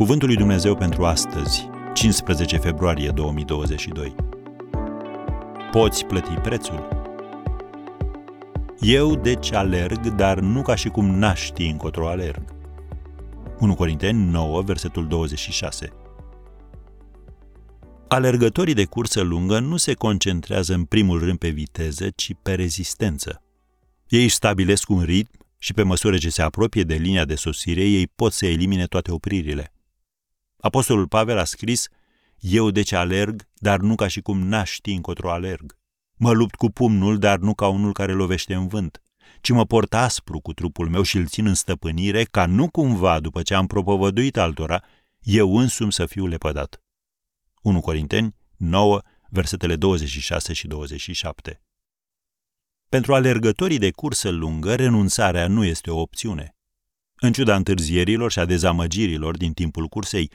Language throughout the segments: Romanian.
Cuvântul lui Dumnezeu pentru astăzi, 15 februarie 2022. Poți plăti prețul? Eu deci alerg, dar nu ca și cum n-aș ști încotro alerg. 1 Corinteni 9, versetul 26. Alergătorii de cursă lungă nu se concentrează în primul rând pe viteză, ci pe rezistență. Ei stabilesc un ritm și pe măsură ce se apropie de linia de sosire, ei pot să elimine toate opririle. Apostolul Pavel a scris, Eu deci alerg, dar nu ca și cum n-aș ști încotro alerg. Mă lupt cu pumnul, dar nu ca unul care lovește în vânt, ci mă port aspru cu trupul meu și îl țin în stăpânire, ca nu cumva, după ce am propovăduit altora, eu însumi să fiu lepădat. 1 Corinteni 9, versetele 26 și 27. Pentru alergătorii de cursă lungă, renunțarea nu este o opțiune. În ciuda întârzierilor și a dezamăgirilor din timpul cursei,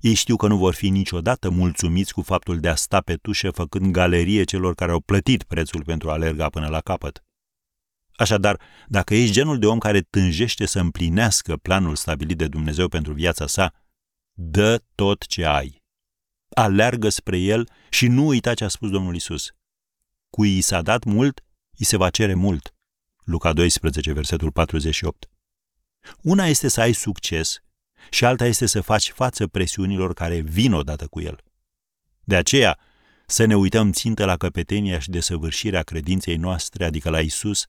ei știu că nu vor fi niciodată mulțumiți cu faptul de a sta pe tușă făcând galerie celor care au plătit prețul pentru a alerga până la capăt. Așadar, dacă ești genul de om care tânjește să împlinească planul stabilit de Dumnezeu pentru viața sa, dă tot ce ai. Aleargă spre el și nu uita ce a spus Domnul Isus. Cui i s-a dat mult, îi se va cere mult. Luca 12, versetul 48. Una este să ai succes și alta este să faci față presiunilor care vin odată cu el. De aceea, să ne uităm țintă la căpetenia și desăvârșirea credinței noastre, adică la Isus,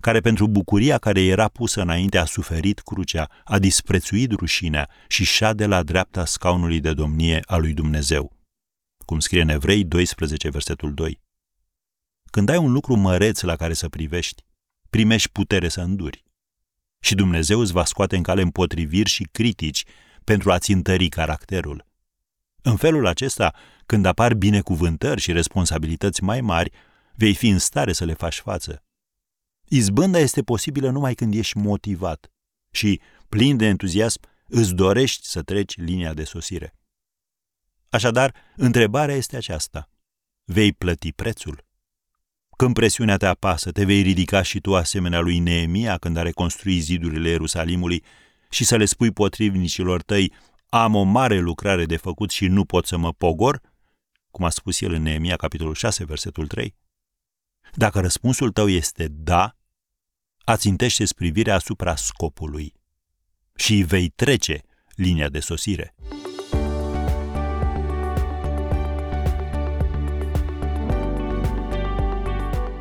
care pentru bucuria care era pusă înainte a suferit crucea, a disprețuit rușinea și șade la dreapta scaunului de domnie a lui Dumnezeu. Cum scrie în Evrei 12, versetul 2. Când ai un lucru măreț la care să privești, primești putere să înduri. Și Dumnezeu îți va scoate în cale împotriviri și critici pentru a-ți întări caracterul. În felul acesta, când apar binecuvântări și responsabilități mai mari, vei fi în stare să le faci față. Izbânda este posibilă numai când ești motivat și, plin de entuziasm, îți dorești să treci linia de sosire. Așadar, întrebarea este aceasta. Vei plăti prețul? Când presiunea te apasă, te vei ridica și tu asemenea lui Neemia când a reconstruit zidurile Ierusalimului și să le spui potrivnicilor tăi, am o mare lucrare de făcut și nu pot să mă pogor? Cum a spus el în Neemia, capitolul 6, versetul 3. Dacă răspunsul tău este da, ațintește privirea asupra scopului și vei trece linia de sosire.